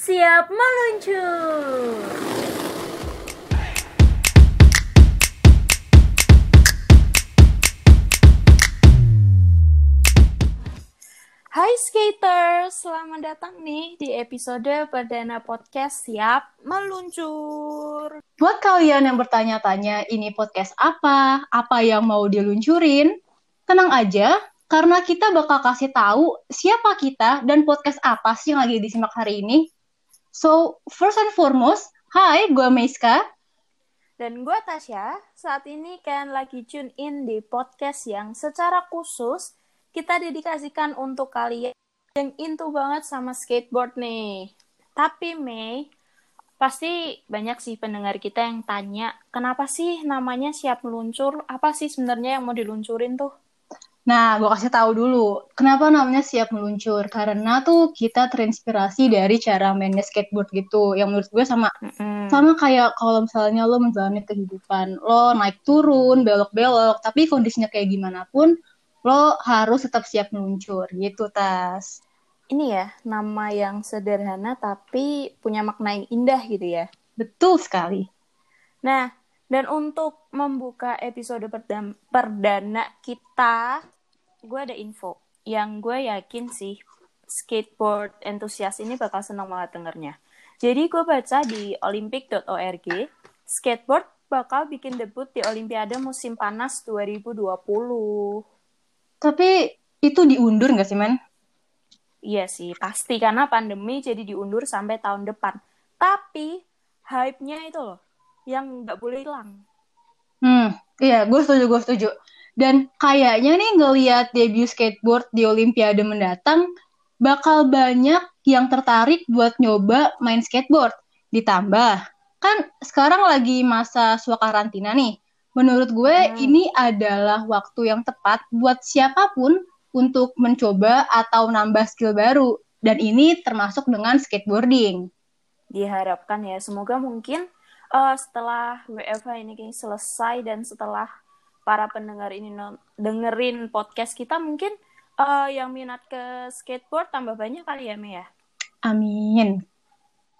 Siap meluncur. Hai skaters, selamat datang nih di episode perdana podcast Siap Meluncur. Buat kalian yang bertanya-tanya ini podcast apa, apa yang mau diluncurin, tenang aja, karena kita bakal kasih tahu siapa kita dan podcast apa sih yang lagi disimak hari ini. So, first and foremost, hai, gue Meiska. Dan gue Tasya, saat ini kalian lagi tune in di podcast yang secara khusus kita dedikasikan untuk kalian yang into banget sama skateboard nih. Tapi Mei, pasti banyak sih pendengar kita yang tanya, kenapa sih namanya siap meluncur? Apa sih sebenarnya yang mau diluncurin tuh? Nah, gue kasih tahu dulu, kenapa namanya siap meluncur? Karena tuh kita terinspirasi dari cara mainnya skateboard gitu, yang menurut gue sama Mm-mm. sama kayak kalau misalnya lo menjalani kehidupan, lo naik turun, belok-belok, tapi kondisinya kayak gimana pun, lo harus tetap siap meluncur gitu, Tas. Ini ya, nama yang sederhana tapi punya makna yang indah gitu ya. Betul sekali. Nah, dan untuk membuka episode perdam- perdana kita, gue ada info yang gue yakin sih skateboard entusias ini bakal senang banget dengernya. Jadi gue baca di olympic.org, skateboard bakal bikin debut di Olimpiade musim panas 2020. Tapi itu diundur nggak sih, men? Iya sih, pasti karena pandemi jadi diundur sampai tahun depan. Tapi hype-nya itu loh, yang nggak boleh hilang. Hmm, iya, gue setuju, gue setuju. Dan kayaknya nih ngelihat debut skateboard di Olimpiade mendatang, bakal banyak yang tertarik buat nyoba main skateboard. Ditambah, kan sekarang lagi masa karantina nih. Menurut gue Hmm. ini adalah waktu yang tepat buat siapa pun untuk mencoba atau nambah skill baru. Dan ini termasuk dengan skateboarding. diharapkan ya semoga mungkin eh, setelah WFH ini kayaknya selesai dan setelah para pendengar ini dengerin podcast kita mungkin eh, yang minat ke skateboard tambah banyak kali ya Mia. Amin.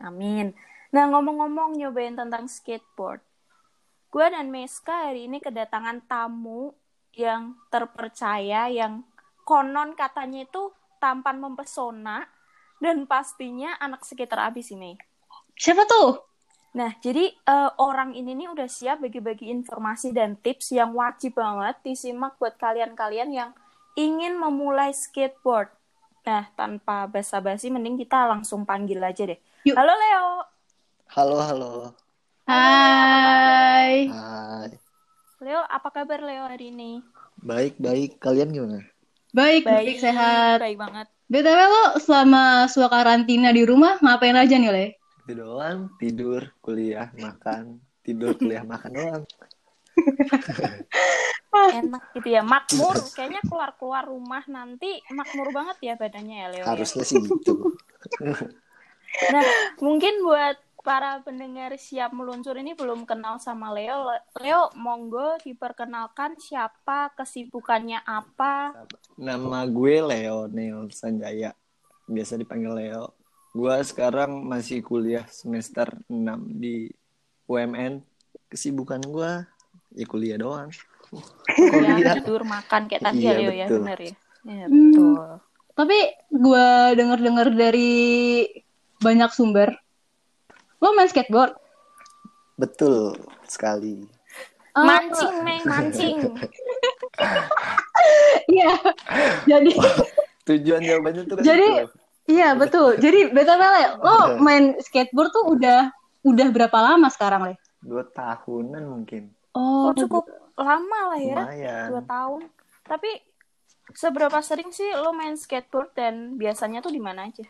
Amin. Nah ngomong-ngomong nyobain tentang skateboard, gue dan Meska hari ini kedatangan tamu yang terpercaya yang konon katanya itu tampan mempesona dan pastinya anak skater abis ini. Siapa tuh? Nah, jadi eh, orang ini nih udah siap bagi-bagi informasi dan tips yang wajib banget disimak buat kalian-kalian yang ingin memulai skateboard. Nah, tanpa basa-basi, mending kita langsung panggil aja deh. Yuk. Halo Leo. Halo, halo. Hai. Hai. Leo, apa kabar Leo hari ini? Baik, baik. Kalian gimana? Baik, baik, sehat. Baik banget. BTW lo selama suka karantina di rumah ngapain aja nih, Le? Itu doang, tidur, kuliah, makan, tidur, kuliah, makan doang. Enak gitu ya, makmur. Kayaknya keluar-keluar rumah nanti makmur banget ya badannya ya Leo. ya? Harusnya sih gitu. Nah, mungkin buat para pendengar siap meluncur ini belum kenal sama Leo. Leo, monggo diperkenalkan siapa, kesibukannya apa. Nama gue Leo Neil Sanjaya. Biasa dipanggil Leo. Gue sekarang masih kuliah semester 6 di UMN. Kesibukan gue ya kuliah doang. Ya, Kuliah. tidur, makan kayak tadi Iya, ya ya, betul. bener ya. Ya, Hmm. betul. Tapi gue denger-denger dari banyak sumber, lo main skateboard? Betul sekali. Oh, Mancing, Meng, mancing. Iya. Jadi, Tujuan jawabannya tuh kan Jadi- itu. Iya betul. Jadi BTW, Le, lo main skateboard tuh udah udah berapa lama sekarang, Le? Dua tahunan mungkin. Oh, Oh, cukup lama lah ya, Lumayan. dua tahun. Tapi seberapa sering sih lo main skateboard dan biasanya tuh di mana aja?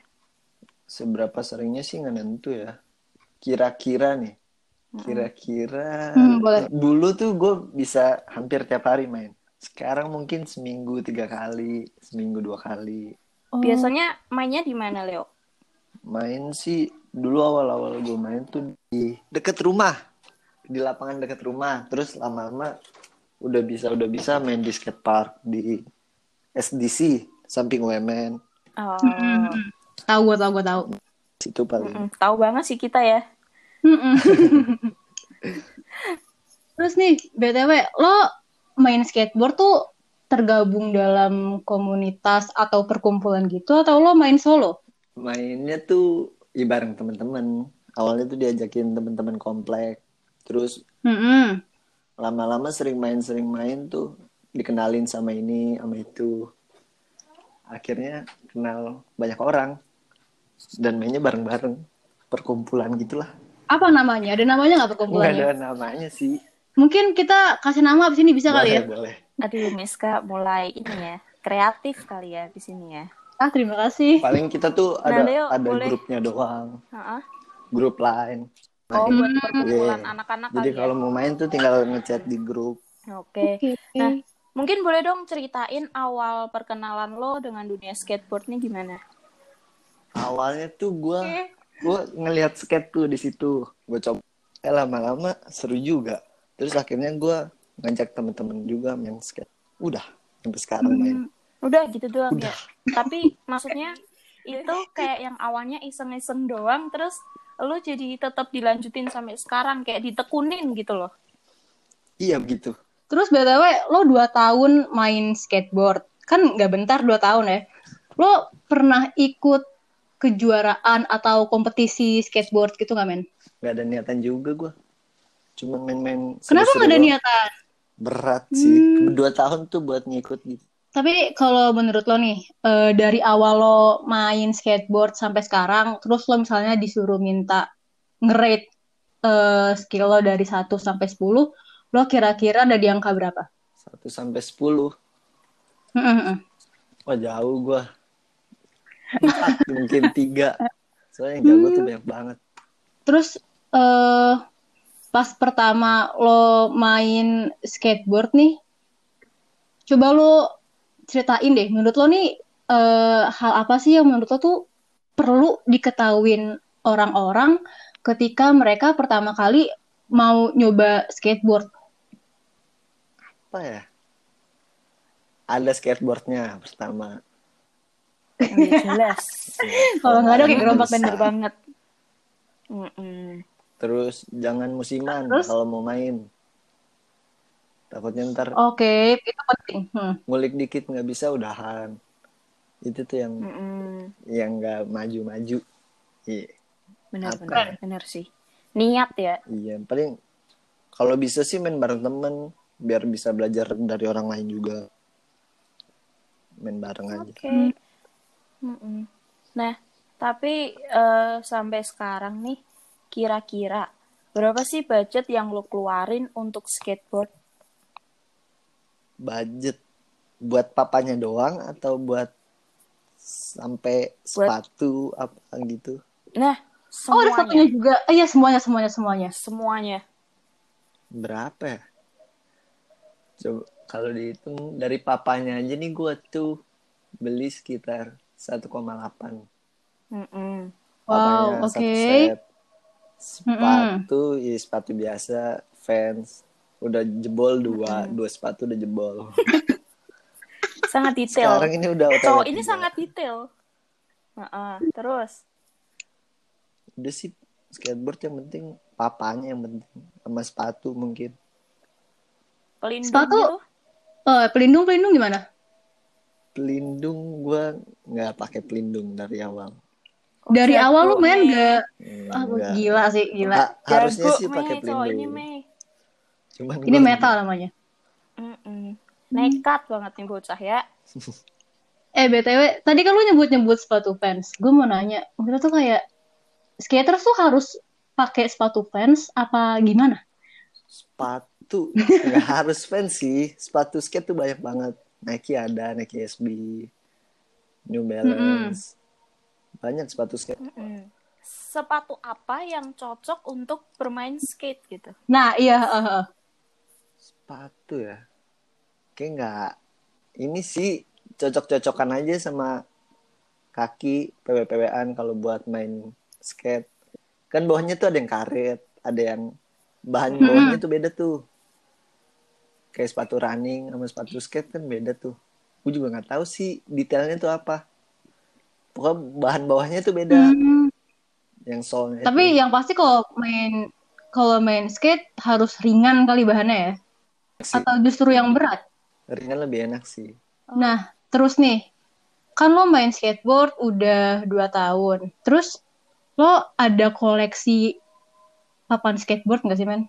Seberapa seringnya sih nggak nentu ya. Kira-kira nih. Kira-kira Hmm, boleh. dulu tuh gue bisa hampir tiap hari main. Sekarang mungkin seminggu tiga kali, seminggu dua kali. Oh. Biasanya mainnya di mana, Leo? Main sih dulu awal-awal gue main tuh di deket rumah, di lapangan deket rumah. Terus lama-lama udah bisa udah bisa main di skatepark di SDC samping UMN. Oh, Hmm. Tahu gue tahu gue tahu. Itu paling. Mm-mm. Tahu banget sih kita ya. Terus nih, BTW, lo main skateboard tuh tergabung dalam komunitas atau perkumpulan gitu atau lo main solo? Mainnya tuh ya bareng teman-teman. Awalnya tuh diajakin teman-teman komplek. Terus Mm-mm. lama-lama sering main sering main tuh dikenalin sama ini sama itu. Akhirnya kenal banyak orang dan mainnya bareng-bareng. Perkumpulan gitulah. Apa namanya? Ada namanya nggak perkumpulannya? ada namanya sih. Mungkin kita kasih nama abis ini bisa kali boleh, ya? boleh. Aduh, Miska mulai ini ya. Kreatif kali ya di sini ya. Ah, terima kasih. Paling kita tuh Nah, ada Leo, ada boleh. grupnya doang. Heeh. Grup lain. Oh, Main. buat perkumpulan Iya. anak-anak Jadi kali kalau mau main tuh tinggal ngechat di grup. ya. Oke. Oke. Nah, mungkin boleh dong ceritain awal perkenalan lo dengan dunia skateboard nih gimana? Awalnya tuh gua gua ngelihat skate tuh di situ. Gue coba. Eh lama-lama seru juga. Terus akhirnya gua ngajak temen-temen juga main skate. Udah sampai sekarang main. Hmm, udah gitu doang Udah. ya. Tapi maksudnya itu kayak yang awalnya iseng-iseng doang terus lo jadi tetap dilanjutin sampai sekarang kayak ditekunin gitu loh. Iya begitu. Terus BTW, lo dua tahun main skateboard. Kan nggak bentar dua tahun ya. Lo pernah ikut kejuaraan atau kompetisi skateboard gitu nggak, men? Gak ada niatan juga gua. Cuman main-main. Kenapa nggak ada doang. niatan? Berat sih. Hmm. Dua tahun tuh buat ngikut gitu. Tapi kalau menurut lo nih, eh, dari awal lo main skateboard sampai sekarang, terus lo misalnya disuruh minta nge-rate eh, skill lo dari 1 sampai 10, lo kira-kira ada di angka berapa? Satu sampai sepuluh. Mm-mm. Wah jauh gua. Empat, mungkin tiga. Soalnya yang jago tuh banyak banget. Terus eh pas pertama lo main skateboard nih, coba lo ceritain deh, menurut lo nih eh, hal apa sih yang menurut lo tuh perlu diketahuin orang-orang ketika mereka pertama kali mau nyoba skateboard? Apa ya? Ada skateboardnya pertama. Iya, jelas. Kalau nggak ada kayak gerobak Bener banget. Terus jangan musiman Terus? kalau mau main. Takutnya ntar Oke, itu penting. Hmm. ngulik dikit nggak bisa udahan. Itu tuh yang Mm-mm. yang nggak maju-maju. Iya, Bener, Apa bener, bener sih. Niat ya. iya. Paling kalau bisa sih main bareng temen biar bisa belajar dari orang lain juga. Main bareng aja. Oke. Mm-mm. Nah, tapi eh, sampai sekarang nih, kira-kira berapa sih budget yang lo keluarin untuk skateboard? Budget buat papanya doang atau buat sampai sepatu apa gitu. Nah, Oh, ada semuanya, satunya juga. Eh, Iya, semuanya, semuanya, semuanya. semuanya. berapa ya? Coba kalau dihitung dari papanya aja nih gua tuh beli sekitar 1,8. Mm-mm. Papanya Wow, oke. set. Sepatu, ya sepatu biasa, fans. Udah jebol dua, dua sepatu udah jebol. Sangat detail. Sekarang ini udah Cowok ini sangat detail. Heeh. Terus, Udah sih skateboard yang penting papanya yang penting sama sepatu mungkin. pelindung Sepatu? gitu. Eh, pelindung, pelindung gimana? Pelindung gua nggak pakai pelindung dari awal. Dari jago, awal lu main Mei? gak? Hmm, Ah, nggak. gila sih, gila. Ha- harusnya Jago, sih pakai ini, pelindung. Cuman Ini metal namanya. Mm-mm. Nekat banget nih bocah ya. Eh, BTW, tadi kan lu nyebut-nyebut sepatu fans. Gue mau nanya, maksudnya tuh kayak skaters tuh harus pakai sepatu fans apa gimana? sepatu nggak harus fancy sepatu skate tuh banyak banget Nike ada Nike SB New Balance banyak sepatu skate Mm-mm. Sepatu apa yang cocok untuk bermain skate gitu? Nah, iya, eh. sepatu ya kayak nggak ini sih cocok-cocokan aja sama kaki PW-PWan kalau buat main skate kan bawahnya tuh ada yang karet ada yang bahan Mm-mm. bawahnya tuh beda tuh kayak sepatu running sama sepatu skate kan beda tuh gue juga nggak tahu sih detailnya tuh apa pokoknya bahan bawahnya tuh beda Hmm, yang soalnya Tapi itu. yang pasti kalau main kalau main skate harus ringan kali bahannya ya. Sih, Atau justru yang berat. ringan lebih enak sih Nah, terus nih, kan lo main skateboard udah 2 tahun. Terus lo ada koleksi papan skateboard nggak sih, men?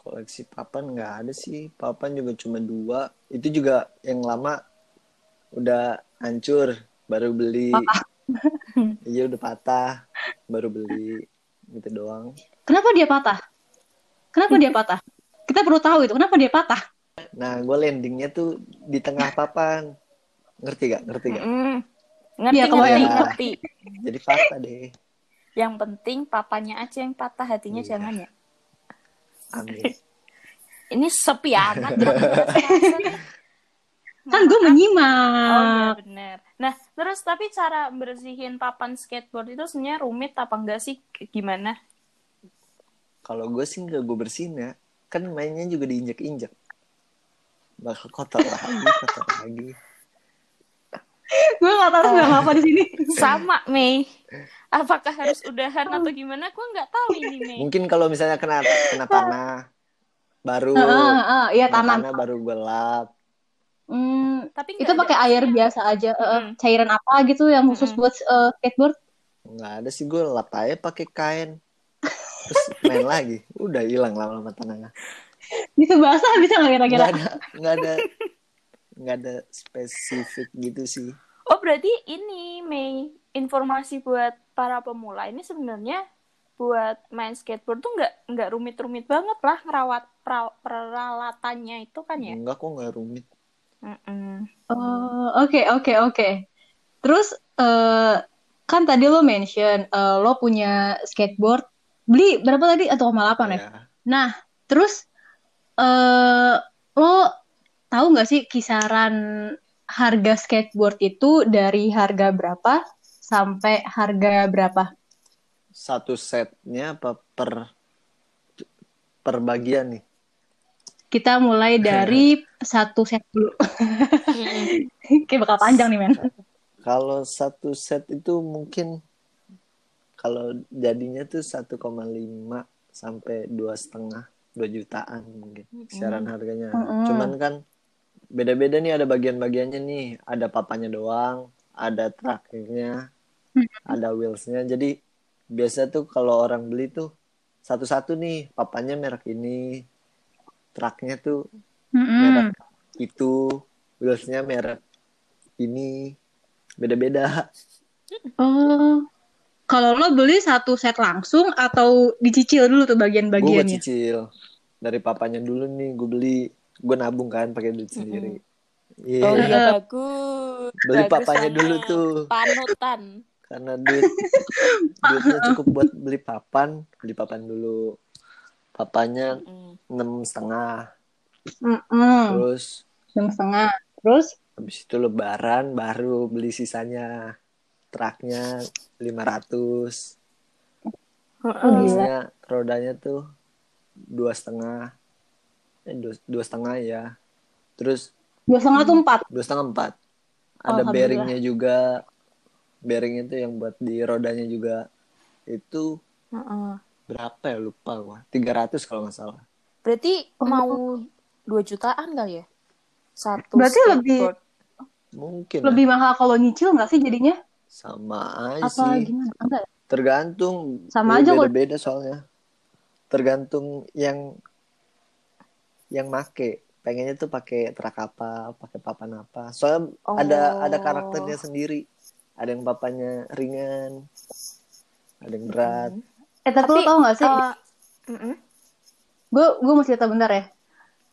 koleksi papan nggak ada sih papan juga cuma dua itu juga yang lama udah hancur baru beli iya udah patah baru beli gitu doang Kenapa dia patah? Kenapa dia patah? Kita perlu tahu itu. Kenapa dia patah? nah gue landingnya tuh di tengah papan ngerti gak ngerti gak Mm. Ngerti, Iya, ngerti, kebayang. ngerti. jadi patah deh Yang penting papanya aja yang patah, hatinya Iya. jangan ya. amin Ini sepi amat. Kan gue Oh iya menyimak. bener. Nah terus tapi cara bersihin papan skateboard itu sebenarnya rumit apa enggak sih? Gimana? kalau gue sih nggak gue bersihin ya kan mainnya juga diinjak-injak bakal kotor lagi kotor lagi gue gak tahu nggak apa di sini. Sama Mei. Apakah harus udahan atau gimana? Gue nggak tahu ini Mei. mungkin kalau misalnya kena kena tanah baru Heeh, heeh, Iya kena tanam. tanah baru gue lap Hmm, Tapi itu nggak pakai air mesinnya. biasa aja. eh, Mm-mm. cairan apa gitu yang khusus Mm-mm. buat eh, skateboard? nggak ada sih gue lap aja pakai kain terus main lagi udah hilang lama-lama tanahnya Bisa basah bisa nggak nggak kira-kira? ada nggak ada nggak ada spesifik gitu sih Oh berarti ini Mei informasi buat para pemula ini sebenarnya buat main skateboard tuh nggak nggak rumit-rumit banget lah ngerawat pra- peralatannya itu kan ya. enggak kok nggak rumit. Oh, oke oke oke. Terus eh, kan tadi lo mention eh, lo punya skateboard beli berapa tadi 1,8 ya? ya Nah, terus eh lo tahu nggak sih kisaran harga skateboard itu dari harga berapa sampai harga berapa? satu setnya apa per per bagian nih Kita mulai dari satu set dulu. Kayak bakal panjang nih, men. kalau satu set itu mungkin kalau jadinya tuh 1,5 sampai dua setengah dua jutaan mungkin kisaran harganya. Mm-mm. cuman kan beda-beda nih ada bagian-bagiannya nih. Ada papanya doang ada traknya ada wheelsnya. Jadi biasa tuh kalau orang beli tuh satu-satu nih papanya merek ini traknya tuh Mm-mm. merek itu wheelsnya merek ini beda-beda Oh, kalau lo beli satu set langsung atau dicicil dulu tuh gue bagian-bagiannya? cicil dari papanya dulu nih gue beli gue nabung kan pakai duit sendiri Iya, Oh iya bagus. beli Bagus papanya dulu tuh Panutan. karena duit duitnya cukup buat beli papan beli papan dulu papanya Mm. enam setengah terus Jam setengah. Terus? habis itu lebaran baru beli sisanya truknya 500 Oh, gila. Terusnya rodanya tuh dua setengah eh, dua, dua setengah ya terus Dua setengah tuh empat. dua setengah empat ada Alhamdulillah. bearingnya juga bearingnya tuh yang buat di rodanya juga itu Heeh. Berapa ya lupa gua 300 kalau nggak salah Berarti Oh. mau 2 jutaan kali ya? Satu Berarti lebih- mungkin ya. Lebih mahal kalau nyicil nggak sih jadinya? sama aja Apa sih gimana? Enggak. ya? tergantung Sama Ya, aja kok. beda-beda soalnya tergantung yang yang make pengennya tuh pakai trak apa pakai papan apa soalnya Oh. ada ada karakternya sendiri ada yang papannya ringan ada yang berat Eh tapi, lo tau gak sih? mm-mm. Gue gue mau cerita bentar ya.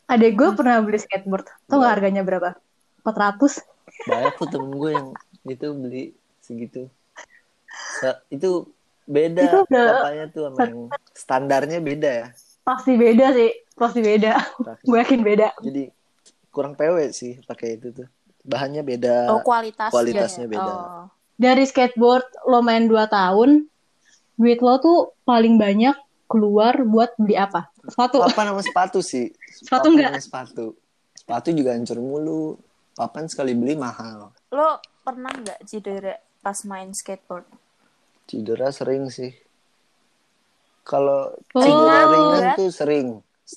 Adek gue pernah beli skateboard. Tau gak harganya berapa? 400. banyak tuh temen gue yang itu beli segitu Se- itu beda Itu udah- papanya tuh sama yang standarnya beda ya Pasti beda sih. Pasti beda. gue yakin beda. jadi kurang PW sih pakai itu tuh bahannya beda Oh kualitasnya. kualitasnya ya? beda. Oh. Dari skateboard lo main 2 tahun, duit lo tuh paling banyak keluar buat beli apa? Sepatu. papan sama sepatu sih Sepatu enggak? sepatu sepatu juga hancur mulu papan sekali beli mahal Lo pernah nggak cedera pas main skateboard? Cedera sering sih. Kalau Oh. cedera Ringan, ringan berat. tuh sering.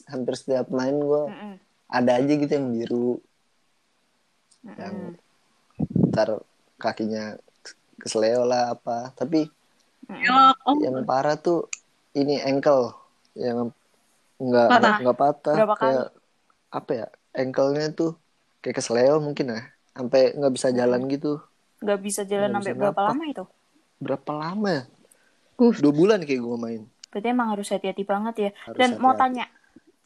Hampir setiap main gue Mm-mm. ada aja gitu yang biru. Mm-mm. Yang ntar kakinya kesleo lah apa. Tapi Ya, oh, yang parah tuh ini ankle yang nggak Patah. nggak patah Berapa kali? kayak apa ya ankle-nya tuh kayak kesleo mungkin ya sampai nggak bisa jalan gitu Nggak bisa jalan Nggak sampai bisa berapa lama itu? berapa lama uh, dua bulan kayak gue main Berarti emang harus hati-hati banget ya. Harus Dan mau hati-hati. tanya,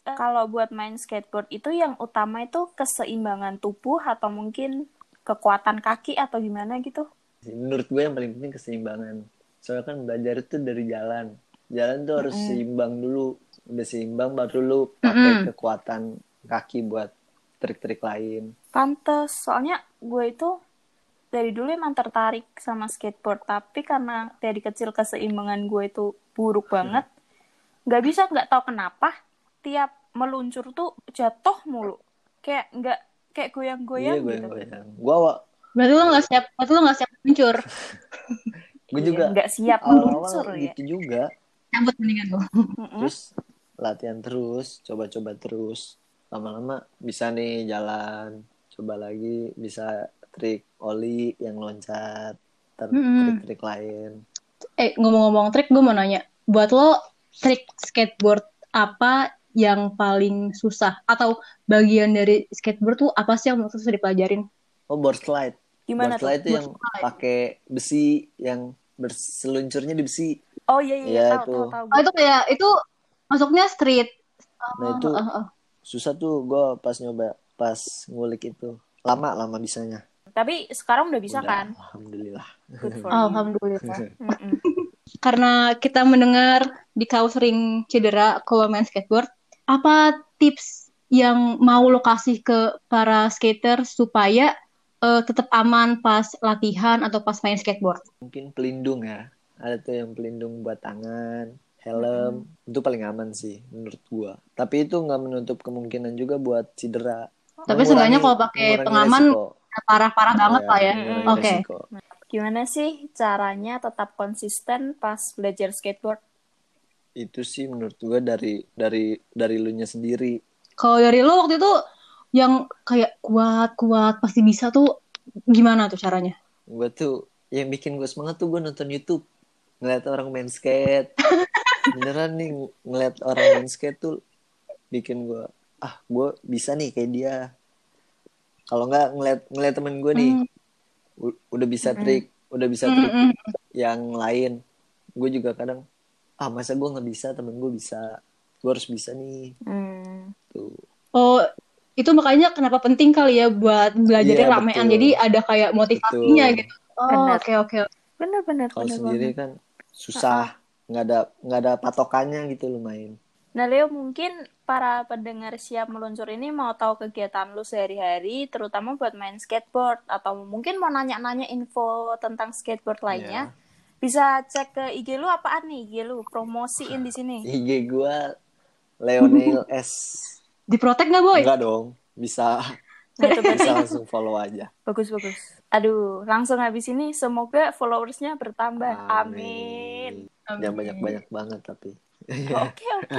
eh, kalau buat main skateboard itu yang utama itu keseimbangan tubuh atau mungkin kekuatan kaki atau gimana gitu? menurut gue yang paling penting keseimbangan soalnya kan belajar itu dari jalan. Jalan tuh harus seimbang dulu. Udah seimbang baru lu pakai Mm-mm. kekuatan kaki buat trik-trik lain. Pantes, soalnya gue itu dari dulu emang tertarik sama skateboard, tapi karena dari kecil keseimbangan gue itu buruk banget, nggak bisa nggak tahu kenapa tiap meluncur tuh jatuh mulu, kayak nggak kayak goyang-goyang iya gue gitu. goyang gue awal berarti lo nggak siap, berarti lo nggak siap meluncur. gue juga nggak siap meluncur ya. gitu juga. Cabut mendingan lo. Terus latihan terus coba-coba terus. Lama-lama bisa nih jalan coba lagi bisa trik oli yang loncat ter trik-trik lain. Eh ngomong-ngomong trik, gue mau nanya, buat lo trik skateboard apa yang paling susah? Atau bagian dari skateboard tuh apa sih yang menurut susah dipelajarin? oh board slide. Gimana board tuh? slide itu yang Board pakai besi yang berseluncurnya di besi Oh iya iya, Iya, tahu itu. tahu tahu. Oh itu kayak itu masuknya street. nah itu Oh, oh, oh. susah tuh gue pas nyoba pas ngulik itu lama lama bisanya Tapi sekarang udah bisa Udah, kan? alhamdulillah Good for you. Alhamdulillah. Karena kita mendengar di kau sering cedera kalau main skateboard, apa tips yang mau lo kasih ke para skater supaya eh, tetap aman pas latihan atau pas main skateboard? mungkin pelindung ya ada tuh yang pelindung buat tangan helm itu paling aman sih menurut gua tapi itu nggak menutup kemungkinan juga buat cedera Tapi seenggaknya kalau pakai pengaman. Parah-parah banget Iya, lah ya. mengurangi Oke. resiko. Gimana sih caranya tetap konsisten pas belajar skateboard? itu sih menurut gua dari dari dari lu nya sendiri Kalau dari lo waktu itu yang kayak kuat-kuat pasti bisa tuh gimana tuh caranya? gua tuh yang bikin gue semangat tuh gue nonton YouTube. Ngeliat orang main skate. Beneran nih ng- ngeliat orang main skate tuh bikin gue ah gue bisa nih kayak dia. Kalau nggak ngeliat ngeliat temen gue nih u- udah bisa trik udah bisa Mm, trik mm. yang lain. Gue juga kadang ah masa gue nggak bisa temen gue bisa. Gue harus bisa nih. Hmm. tuh. Oh, itu makanya kenapa penting kali ya buat belajarnya Iya, ramean. betul. Jadi ada kayak motivasinya Betul. gitu. Oh, oke oke. Bener-bener. kalau sendiri banget. kan susah nggak ada nggak ada patokannya gitu lu main Nah Leo mungkin para pendengar siap meluncur ini mau tahu kegiatan lu sehari-hari, terutama buat main skateboard atau mungkin mau nanya-nanya info tentang skateboard Iya. lainnya. Bisa cek ke IG lu apaan nih IG lu promosiin di sini. IG gue Leonel S Diprotek nggak boy? enggak dong bisa Nah itu berarti bisa langsung follow aja bagus bagus. Aduh langsung habis ini semoga followersnya bertambah. Amin. yang banyak banyak banget tapi Oke oke.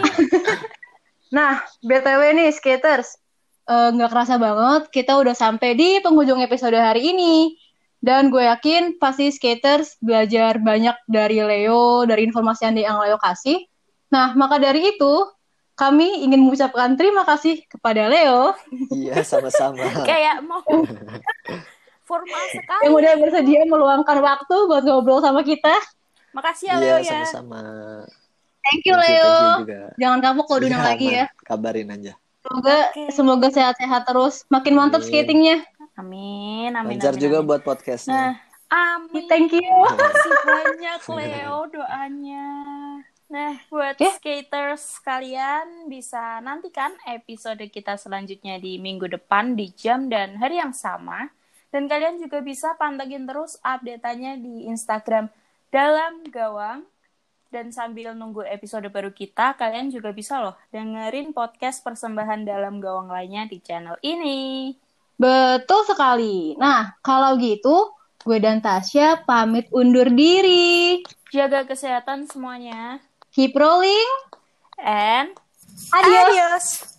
Nah, BTW nih skaters, eh, nggak kerasa banget kita udah sampai di penghujung episode hari ini. Dan gue yakin pasti skaters belajar banyak dari Leo, dari informasi yang yang Leo kasih. Nah, maka dari itu, kami ingin mengucapkan terima kasih kepada Leo iya sama-sama Kayak mau formal sekali. yang udah bersedia meluangkan waktu buat ngobrol sama kita. Makasih ya Leo iya ya. sama-sama Thank you, Thank you, Leo. thank you juga. Jangan kapok kalau diundang Iya, lagi ya. kabarin aja Semoga Oke. semoga sehat-sehat terus. Makin mantap Amin. skatingnya. Amin amin lancar amin. juga amin. buat podcastnya Nah, amin. Thank you. Makasih banyak Leo doanya. Nah, buat Ya. skaters kalian bisa nantikan episode kita selanjutnya di minggu depan di jam dan hari yang sama. Dan kalian juga bisa pantengin terus update-nya di Instagram dalam gawang. Dan sambil nunggu episode baru kita, kalian juga bisa loh dengerin podcast persembahan dalam gawang lainnya di channel ini. Betul sekali. Nah, kalau gitu, gue dan Tasya pamit undur diri. Jaga kesehatan semuanya. Keep rolling. And Adios. adios.